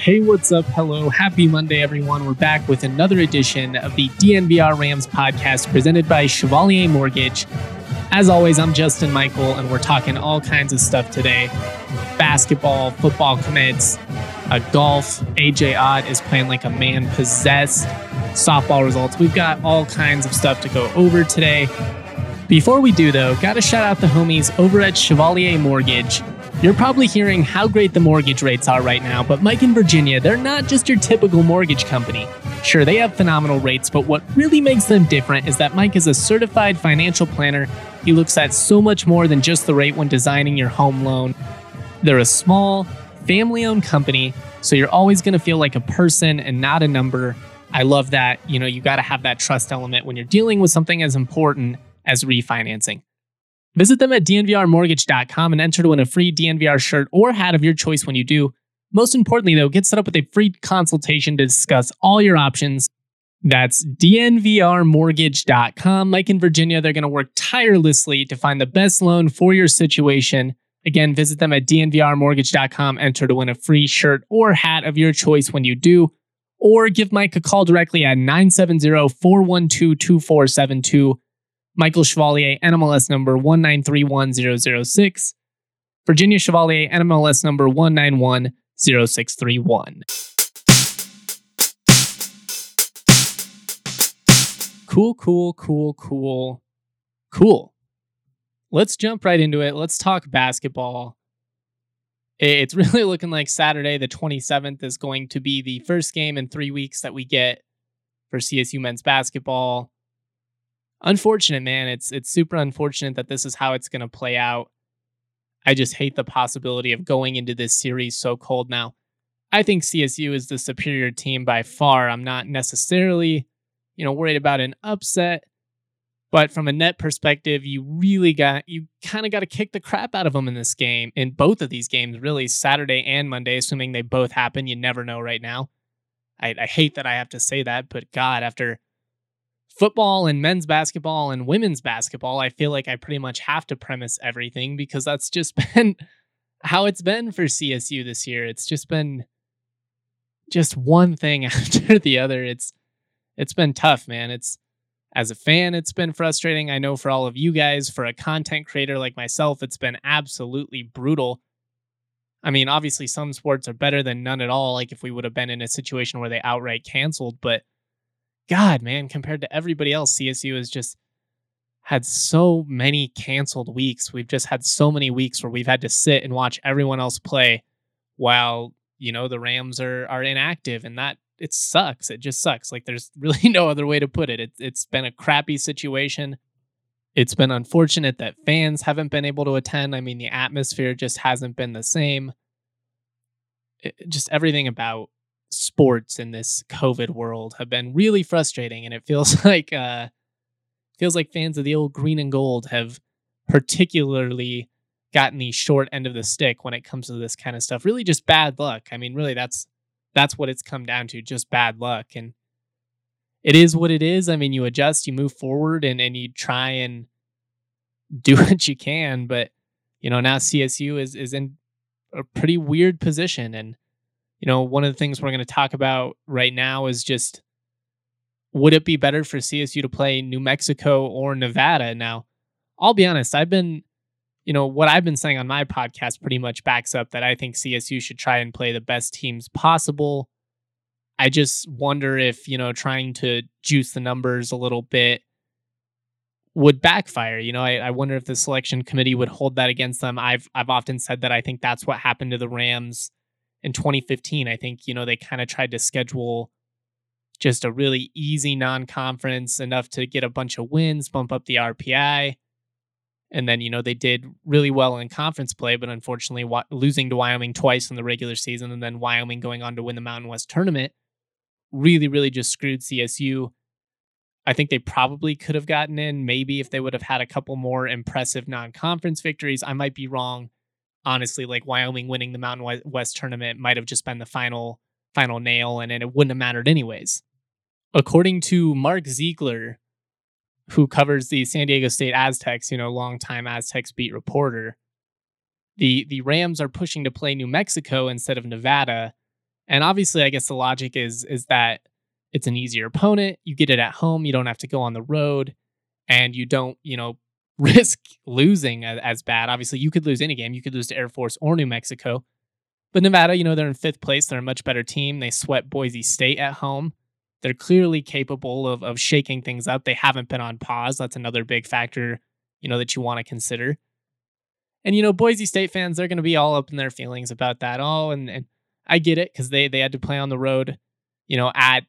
Hey, what's up? Hello. Happy Monday, everyone. We're back with another edition of the DNVR Rams podcast presented by Chevalier Mortgage. As always, I'm Justin Michael, and we're talking all kinds of stuff today basketball, football commits, uh, golf. AJ Ott is playing like a man possessed, softball results. We've got all kinds of stuff to go over today. Before we do, though, got to shout out the homies over at Chevalier Mortgage. You're probably hearing how great the mortgage rates are right now, but Mike in Virginia, they're not just your typical mortgage company. Sure, they have phenomenal rates, but what really makes them different is that Mike is a certified financial planner. He looks at so much more than just the rate when designing your home loan. They're a small, family owned company, so you're always going to feel like a person and not a number. I love that. You know, you got to have that trust element when you're dealing with something as important as refinancing. Visit them at dnvrmortgage.com and enter to win a free DNVR shirt or hat of your choice when you do. Most importantly, though, get set up with a free consultation to discuss all your options. That's dnvrmortgage.com. Mike in Virginia, they're going to work tirelessly to find the best loan for your situation. Again, visit them at dnvrmortgage.com, enter to win a free shirt or hat of your choice when you do, or give Mike a call directly at 970 412 2472. Michael Chevalier, NMLS number 1931006. Virginia Chevalier, NMLS number 1910631. Cool, cool, cool, cool, cool. Let's jump right into it. Let's talk basketball. It's really looking like Saturday, the 27th, is going to be the first game in three weeks that we get for CSU men's basketball unfortunate, man. It's it's super unfortunate that this is how it's going to play out. I just hate the possibility of going into this series so cold now. I think CSU is the superior team by far. I'm not necessarily, you know, worried about an upset, but from a net perspective, you really got you kind of got to kick the crap out of them in this game, in both of these games, really Saturday and Monday, assuming they both happen. You never know right now. I, I hate that I have to say that, but God, after football and men's basketball and women's basketball, I feel like I pretty much have to premise everything because that's just been how it's been for CSU this year. It's just been just one thing after the other. It's it's been tough, man. It's as a fan, it's been frustrating. I know for all of you guys, for a content creator like myself, it's been absolutely brutal. I mean, obviously some sports are better than none at all, like if we would have been in a situation where they outright canceled, but God, man, compared to everybody else, CSU has just had so many canceled weeks. We've just had so many weeks where we've had to sit and watch everyone else play while, you know, the Rams are are inactive and that it sucks. It just sucks. Like there's really no other way to put it. it it's been a crappy situation. It's been unfortunate that fans haven't been able to attend. I mean, the atmosphere just hasn't been the same. It, just everything about sports in this COVID world have been really frustrating, and it feels like uh, feels like fans of the old green and gold have particularly gotten the short end of the stick when it comes to this kind of stuff. Really, just bad luck. I mean, really, that's that's what it's come down to, just bad luck, and it is what it is. I mean, you adjust, you move forward, and and you try and do what you can, but you know now CSU is is in a pretty weird position and you know, one of the things we're going to talk about right now is just would it be better for CSU to play New Mexico or Nevada? Now, I'll be honest, I've been, you know, what I've been saying on my podcast pretty much backs up that I think CSU should try and play the best teams possible. I just wonder if, you know, trying to juice the numbers a little bit would backfire. You know, I, I wonder if the selection committee would hold that against them. I've I've often said that I think that's what happened to the Rams in 2015. I think, you know, they kind of tried to schedule just a really easy non conference, enough to get a bunch of wins, bump up the RPI. And then, you know, they did really well in conference play, but unfortunately, wa- losing to Wyoming twice in the regular season and then Wyoming going on to win the Mountain West tournament really, really just screwed CSU. I think they probably could have gotten in, maybe if they would have had a couple more impressive non conference victories. I might be wrong honestly, like Wyoming winning the Mountain West tournament might have just been the final final nail, and, it wouldn't have mattered anyways. According to Mark Ziegler, who covers the San Diego State Aztecs, you know, longtime Aztecs beat reporter, the the Rams are pushing to play New Mexico instead of Nevada, And obviously, I guess the logic is is that it's an easier opponent. You get it at home. You don't have to go on the road, and you don't, you know, risk losing as, bad. Obviously, you could lose any game. You could lose to Air Force or New Mexico. But Nevada, you know, they're in fifth place. They're a much better team. They swept Boise State at home. They're clearly capable of of shaking things up. They haven't been on pause. That's another big factor, you know, that you want to consider. And you know, Boise State fans, they're going to be all up in their feelings about that. Oh, and, and I get it because they they had to play on the road, you know, at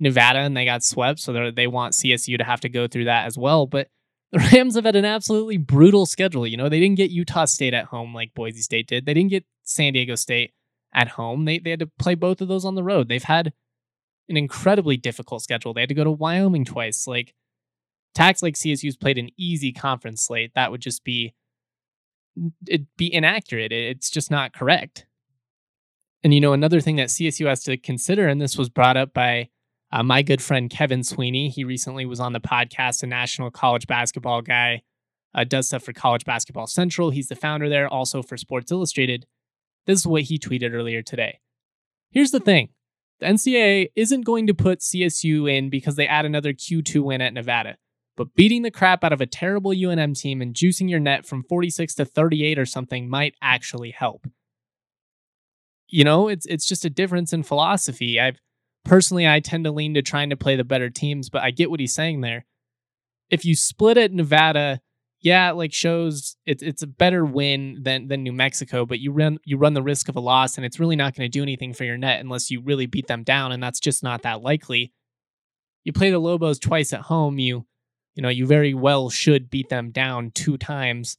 Nevada and they got swept, so they want CSU to have to go through that as well. But the Rams have had an absolutely brutal schedule. You know, they didn't get Utah State at home like Boise State did. They didn't get San Diego State at home. They they had to play both of those on the road. They've had an incredibly difficult schedule. They had to go to Wyoming twice. Like tax like CSU's played an easy conference slate. That would just be it'd be inaccurate. It's just not correct. And you know, another thing that CSU has to consider, and this was brought up by uh, my good friend Kevin Sweeney. He recently was on the podcast, a national college basketball guy, uh, does stuff for College Basketball Central. He's the founder there, also for Sports Illustrated. This is what he tweeted earlier today. Here's the thing the NCAA isn't going to put CSU in because they add another Q2 win at Nevada, but beating the crap out of a terrible UNM team and juicing your net from 46 to 38 or something might actually help. You know, it's it's just a difference in philosophy. I've personally I tend to lean to trying to play the better teams, but I get what he's saying there. If you split at Nevada yeah, like shows it's it's a better win than than New Mexico, but you run you run the risk of a loss, and it's really not going to do anything for your net unless you really beat them down, and that's just not that likely. You play the Lobos twice at home, you you know you very well should beat them down two times,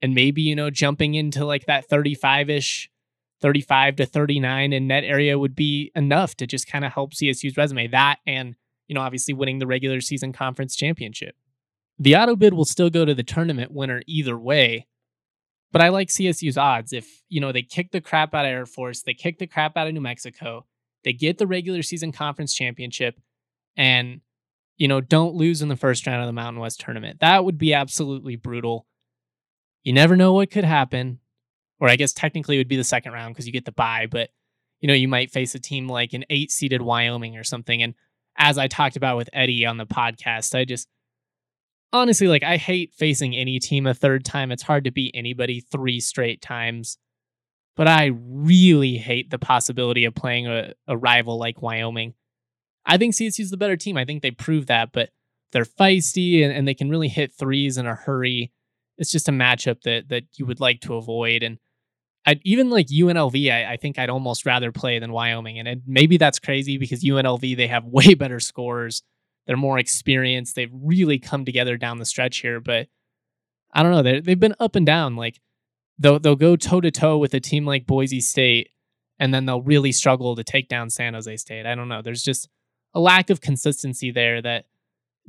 and maybe you know jumping into like that thirty five ish. 35 to 39 in net area would be enough to just kind of help CSU's resume. That and, you know, obviously winning the regular season conference championship. The auto bid will still go to the tournament winner either way. But I like CSU's odds. If, you know, they kick the crap out of Air Force, they kick the crap out of New Mexico, they get the regular season conference championship, and, you know, don't lose in the first round of the Mountain West tournament. That would be absolutely brutal. You never know what could happen. Or I guess technically it would be the second round because you get the bye, but you know, you might face a team like an eight seeded Wyoming or something. And as I talked about with Eddie on the podcast, I just honestly, like I hate facing any team a third time. It's hard to beat anybody three straight times. But I really hate the possibility of playing a, a rival like Wyoming. I think CSU's the better team. I think they prove that, but they're feisty and, and they can really hit threes in a hurry. It's just a matchup that that you would like to avoid. And I'd, even like UNLV, I, I, think I'd almost rather play than Wyoming. And it, maybe that's crazy because UNLV, they have way better scores they're more experienced. They've really come together down the stretch here, but I don't know. They they've been up and down. Like they'll they'll go toe to toe with a team like Boise State, and then they'll really struggle to take down San Jose State. I don't know. There's just a lack of consistency there that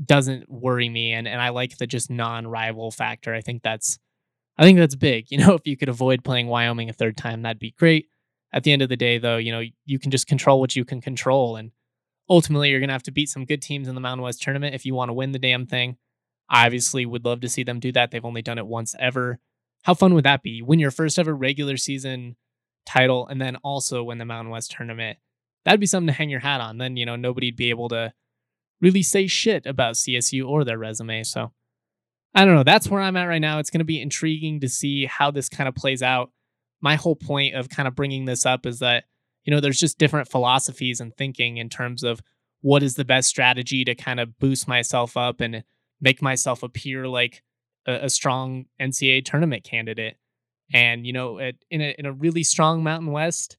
doesn't worry me, and and I like the just non-rival factor. I think that's I think that's big. You know, if you could avoid playing Wyoming a third time, that'd be great. At the end of the day, though, you know, you can just control what you can control, and ultimately you're going to have to beat some good teams in the Mountain West tournament if you want to win the damn thing. I obviously would love to see them do that. They've only done it once ever. How fun would that be? Win your first ever regular season title and then also win the Mountain West tournament. That'd be something to hang your hat on. Then, you know, nobody'd be able to really say shit about CSU or their resume. So I don't know. That's where I'm at right now. It's going to be intriguing to see how this kind of plays out. My whole point of kind of bringing this up is that you know, there's just different philosophies and thinking in terms of what is the best strategy to kind of boost myself up and make myself appear like a, a strong NCAA tournament candidate. And you know, at, in a in a really strong Mountain West,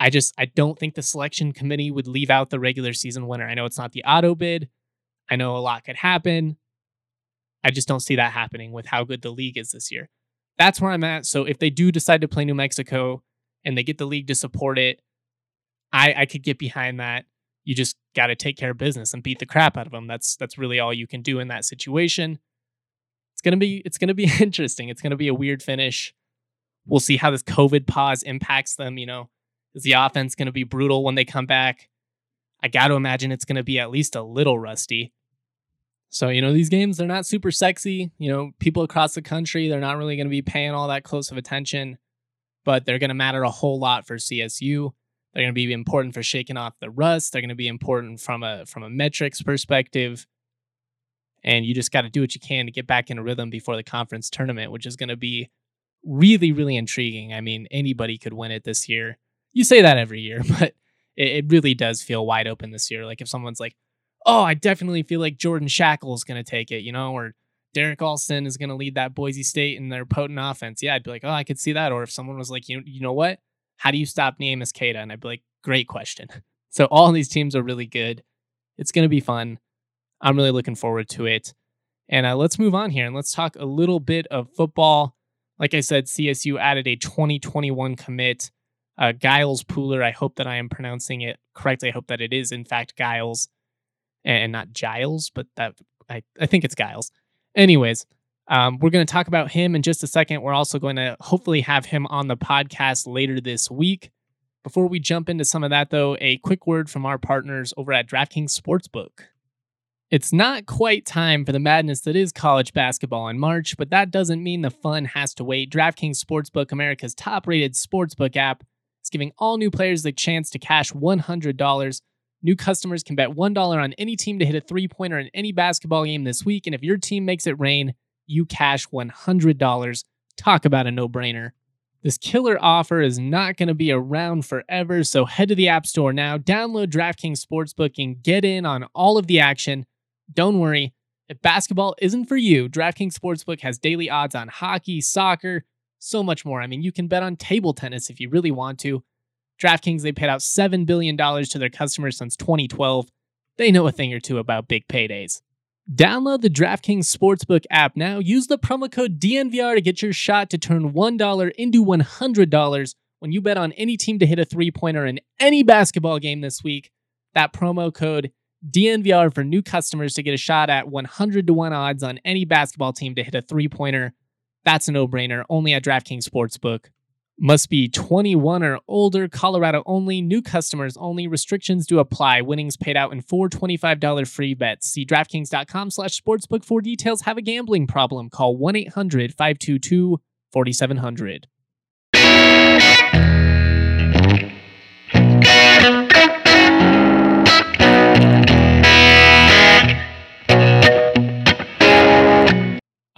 I just I don't think the selection committee would leave out the regular season winner. I know it's not the auto bid. I know a lot could happen. I just don't see that happening with how good the league is this year. That's where I'm at. So if they do decide to play New Mexico, and they get the league to support it, I I could get behind that. You just got to take care of business and beat the crap out of them. That's that's really all you can do in that situation. It's gonna be it's gonna be interesting. It's gonna be a weird finish. We'll see how this COVID pause impacts them. You know, is the offense gonna be brutal when they come back? I got to imagine it's gonna be at least a little rusty. So, you know, these games, they're not super sexy. You know, people across the country, they're not really going to be paying all that close of attention but they're going to matter a whole lot for CSU. They're going to be important for shaking off the rust. They're going to be important from a from a metrics perspective. And you just got to do what you can to get back in a rhythm before the conference tournament, which is going to be really, really intriguing. I mean, anybody could win it this year. You say that every year, but it, it really does feel wide open this year. Like if someone's like, oh, I definitely feel like Jordan Schakel is going to take it, you know, or Derrick Alston is going to lead that Boise State in their potent offense. Yeah, I'd be like, oh, I could see that. Or if someone was like, you, you know what? How do you stop Neemias Queta? And I'd be like, great question. So all these teams are really good. It's going to be fun. I'm really looking forward to it. And uh, let's move on here and let's talk a little bit of football. Like I said, CSU added a 2021 commit, uh, Giles Pooler. I hope that I am pronouncing it correctly. I hope that it is, in fact, Giles and not Giles, but that I, I think it's Giles. Anyways, um, we're going to talk about him in just a second. We're also going to hopefully have him on the podcast later this week. Before we jump into some of that, though, a quick word from our partners over at DraftKings Sportsbook. It's not quite time for the madness that is college basketball in March, but that doesn't mean the fun has to wait. DraftKings Sportsbook, America's top rated sportsbook app, is giving all new players the chance to cash $100. New customers can bet $1 on any team to hit a three pointer in any basketball game this week, and if your team makes it rain, you cash $100. Talk about a no brainer. This killer offer is not going to be around forever, so head to the App Store now, download DraftKings Sportsbook, and get in on all of the action. Don't worry, if basketball isn't for you, DraftKings Sportsbook has daily odds on hockey, soccer, so much more. I mean, you can bet on table tennis if you really want to. DraftKings, they paid out $7 billion to their customers since 2012. They know a thing or two about big paydays. Download the DraftKings Sportsbook app now. Use the promo code DNVR to get your shot to turn $1 into $100 when you bet on any team to hit a three pointer in any basketball game this week. That promo code DNVR for new customers to get a shot at 100 to 1 odds on any basketball team to hit a three pointer. That's a no brainer, only at DraftKings Sportsbook. Must be 21 or older, Colorado only, new customers only. Restrictions do apply. Winnings paid out in four $25 free bets. See DraftKings.com slash sportsbook for details. Have a gambling problem. Call 1 800 522 4700.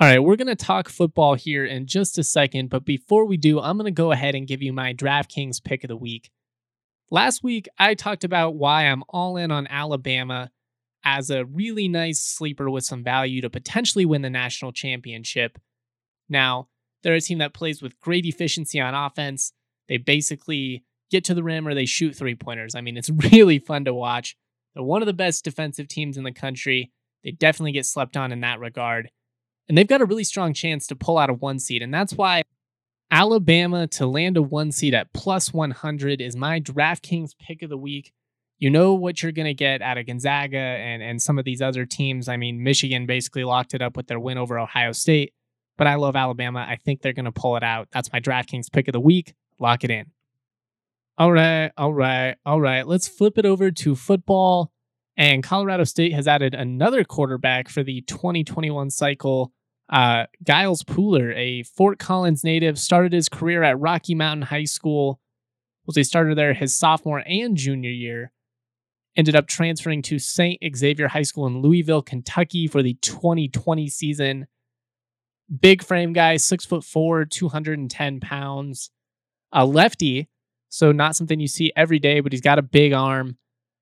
All right, we're going to talk football here in just a second, but before we do, I'm going to go ahead and give you my DraftKings pick of the week. Last week, I talked about why I'm all in on Alabama as a really nice sleeper with some value to potentially win the national championship. Now, they're a team that plays with great efficiency on offense. They basically get to the rim or they shoot three pointers. I mean, it's really fun to watch. They're one of the best defensive teams in the country. They definitely get slept on in that regard. And they've got a really strong chance to pull out a one seed. And that's why Alabama to land a one seed at plus 100 is my DraftKings pick of the week. You know what you're going to get out of Gonzaga and, and some of these other teams. I mean, Michigan basically locked it up with their win over Ohio State, but I love Alabama. I think they're going to pull it out. That's my DraftKings pick of the week. Lock it in. All right, all right, all right. Let's flip it over to football. And Colorado State has added another quarterback for the 2021 cycle uh, Giles Pooler, a Fort Collins native, started his career at Rocky Mountain High School. Was a starter there his sophomore and junior year. Ended up transferring to St. Xavier High School in Louisville, Kentucky for the 2020 season. Big frame guy, six foot four, 210 pounds. A lefty, so not something you see every day, but he's got a big arm.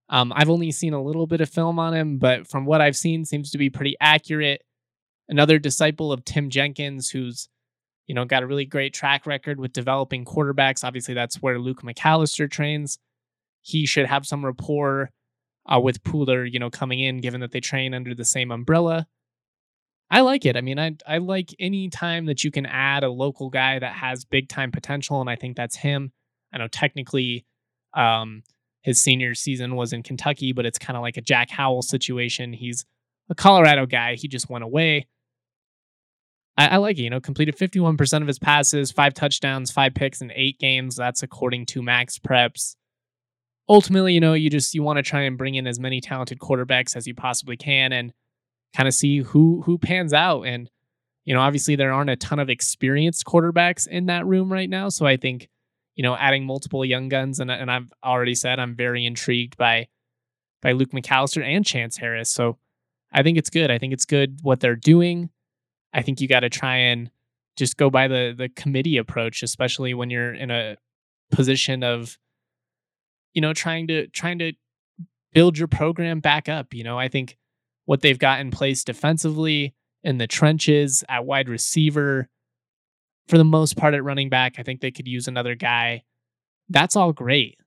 Um, I've only seen a little bit of film on him, but from what I've seen, seems to be pretty accurate another disciple of Tim Jenkins, who's you know got a really great track record with developing quarterbacks. Obviously, that's where Luke McAllister trains. He should have some rapport uh, with Pooler, you know, coming in, given that they train under the same umbrella. I like it. I mean, I I like any time that you can add a local guy that has big time potential, and I think that's him. I know technically, um, his senior season was in Kentucky, but it's kind of like a Jack Howell situation. He's a Colorado guy. He just went away. I, I like it. You know, completed 51% of his passes, five touchdowns, five picks in eight games. That's according to MaxPreps. Ultimately, you know, you just you want to try and bring in as many talented quarterbacks as you possibly can and kind of see who who pans out. And you know, obviously there aren't a ton of experienced quarterbacks in that room right now, so I think you know, adding multiple young guns. And, and I've already said I'm very intrigued by by Luke McAllister and Chance Harris. So I think it's good. I think it's good what they're doing. I think you got to try and just go by the the committee approach, especially when you're in a position of, you know, trying to trying to build your program back up. You know, I think what they've got in place defensively in the trenches at wide receiver, for the most part at running back, I think they could use another guy. That's all great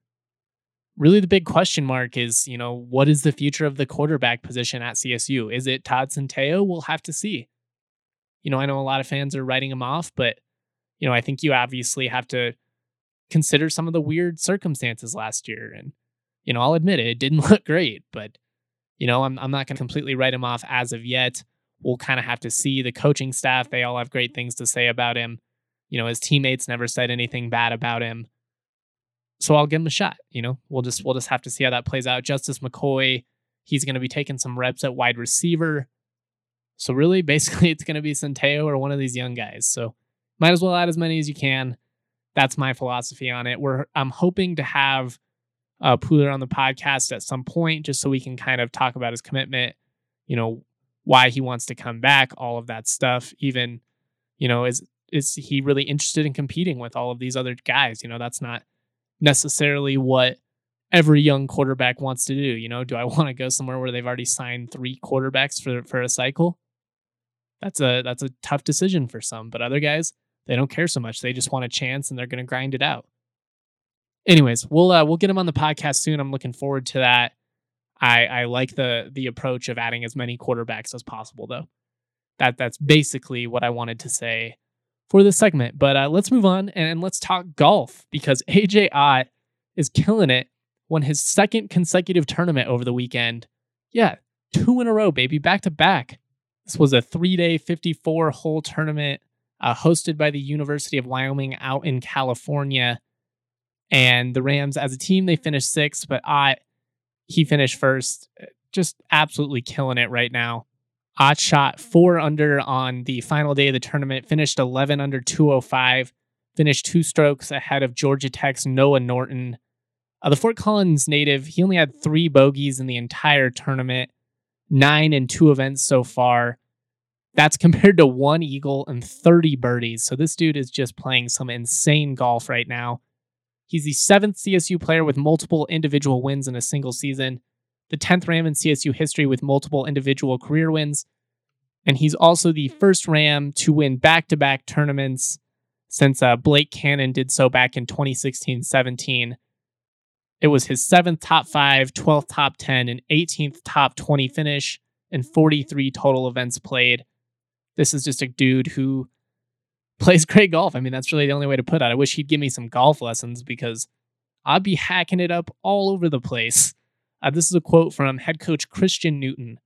really the big question mark is, you know, what is the future of the quarterback position at CSU? Is it Todd Centeio? We'll have to see. You know, I know a lot of fans are writing him off, but you know, I think you obviously have to consider some of the weird circumstances last year. And, you know, I'll admit it, it didn't look great, but you know, I'm I'm not gonna completely write him off as of yet. We'll kind of have to see the coaching staff. They all have great things to say about him. You know, his teammates never said anything bad about him so I'll give him a shot. You know, we'll just we'll just have to see how that plays out. Justice McCoy, he's going to be taking some reps at wide receiver. So really, basically, it's going to be Centeio or one of these young guys. So might as well add as many as you can. That's my philosophy on it. We're I'm hoping to have uh, Pooler on the podcast at some point, just so we can kind of talk about his commitment. You know, why he wants to come back, all of that stuff. Even, you know, is is he really interested in competing with all of these other guys? You know, that's not necessarily what every young quarterback wants to do. You know, do I want to go somewhere where they've already signed three quarterbacks for for a cycle? That's a that's a tough decision for some, but other guys they don't care so much. They just want a chance and they're going to grind it out. Anyways, we'll uh, we'll get him on the podcast soon. I'm looking forward to that. I I like the the approach of adding as many quarterbacks as possible, though. That that's basically what I wanted to say for this segment. But uh, let's move on and let's talk golf because AJ Ott is killing it. Won his second consecutive tournament over the weekend. Yeah, two in a row, baby, back to back. This was a three day, 54 hole tournament uh, hosted by the University of Wyoming out in California. And the Rams, as a team, they finished sixth, but Ott, he finished first. Just absolutely killing it right now. Ott shot four under on the final day of the tournament, finished 11 under 205, finished two strokes ahead of Georgia Tech's Noah Norton. Uh, the Fort Collins native, he only had three bogeys in the entire tournament, nine and two events so far. That's compared to one eagle and 30 birdies. So this dude is just playing some insane golf right now. He's the seventh CSU player with multiple individual wins in a single season the 10th Ram in CSU history with multiple individual career wins. And he's also the first Ram to win back to back tournaments since uh, Blake Cannon did so back in 2016 17. It was his seventh top five, 12th top 10, and 18th top 20 finish, and 43 total events played. This is just a dude who plays great golf. I mean, that's really the only way to put it. I wish he'd give me some golf lessons because I'd be hacking it up all over the place. Uh, this is a quote from head coach Christian Newton.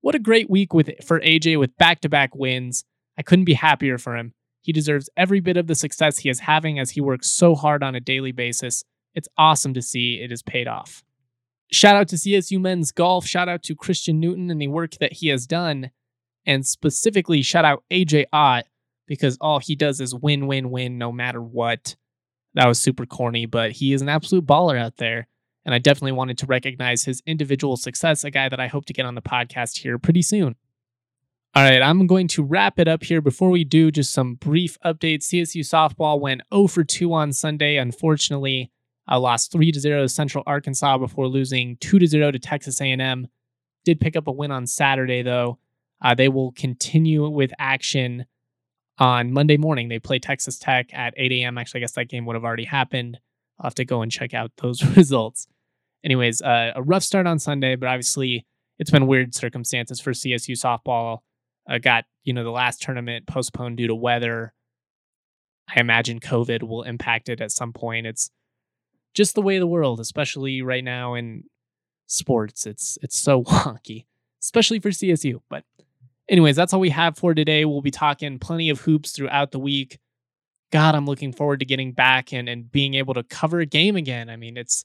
What a great week with for AJ with back-to-back wins. I couldn't be happier for him. He deserves every bit of the success he is having as he works so hard on a daily basis. It's awesome to see it has paid off. Shout out to CSU men's golf. Shout out to Christian Newton and the work that he has done. And specifically, shout out AJ Ott because all he does is win, win, win no matter what. That was super corny, but he is an absolute baller out there. And I definitely wanted to recognize his individual success, a guy that I hope to get on the podcast here pretty soon. All right, I'm going to wrap it up here. Before we do, just some brief updates. CSU softball went 0 for 2 on Sunday. Unfortunately, I lost 3 to 0 to Central Arkansas before losing 2 to 0 to Texas A&M. Did pick up a win on Saturday though. Uh, they will continue with action on Monday morning. They play Texas Tech at 8 a.m. Actually, I guess that game would have already happened. I'll have to go and check out those results anyways, uh, a rough start on Sunday, but obviously it's been weird circumstances for CSU softball. Uh, got you know the last tournament postponed due to weather. I imagine COVID will impact it at some point. It's just the way the world, especially right now in sports. It's it's so wonky, especially for CSU. But anyways, that's all we have for today. We'll be talking plenty of hoops throughout the week. God, I'm looking forward to getting back and and being able to cover a game again. I mean, it's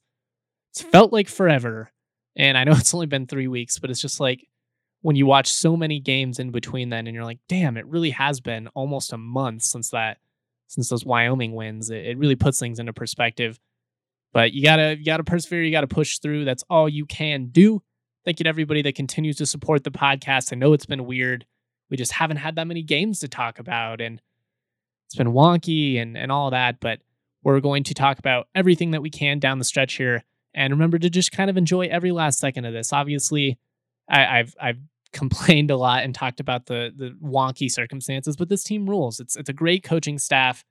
it's felt like forever. And I know it's only been three weeks, but it's just like when you watch so many games in between then and you're like, damn, it really has been almost a month since that since those Wyoming wins. It, it really puts things into perspective. But you gotta you gotta persevere. You gotta push through. That's all you can do. Thank you to everybody that continues to support the podcast. I know it's been weird. We just haven't had that many games to talk about, and it's been wonky and and all that. But we're going to talk about everything that we can down the stretch here. And remember to just kind of enjoy every last second of this. Obviously, I, I've I've complained a lot and talked about the the wonky circumstances, but this team rules. It's it's a great coaching staff,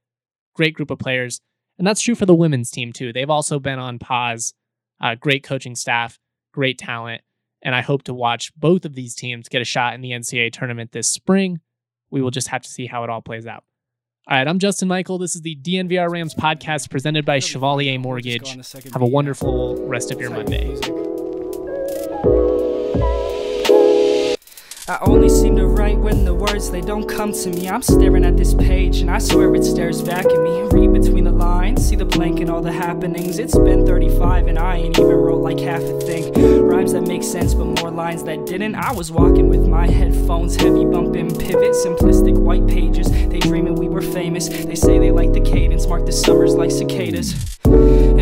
great group of players, and that's true for the women's team too. They've also been on pause. Uh, great coaching staff, great talent, and I hope to watch both of these teams get a shot in the NCAA tournament this spring. We will just have to see how it all plays out. All right, I'm Justin Michael. This is the DNVR Rams podcast presented by Chevalier Mortgage. Have a wonderful rest of your Monday. I only seem to write when the words they don't come to me. I'm staring at this page and I swear it stares back at me. Read between the lines, see the blank and all the happenings. It's been 35 and I ain't even wrote like half a thing. Rhymes that make sense but more lines that didn't. I was walking with my headphones, heavy bumping pivot, simplistic white pages. They dreaming we were famous. They say they like the cadence, mark the summers like cicadas.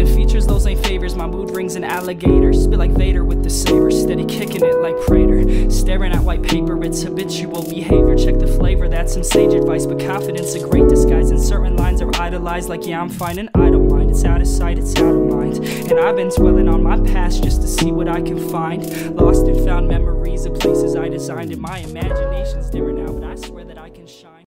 Features those ain't favors. My mood rings an alligator. Spit like Vader with the saber. Steady kicking it like Prater. Staring at white paper, it's habitual behavior. Check the flavor, that's some sage advice. But confidence a great disguise. And certain lines are idolized, like, yeah, I'm fine and I don't mind. It's out of sight, it's out of mind. And I've been dwelling on my past just to see what I can find. Lost and found memories of places I designed. And my imagination's different now, but I swear.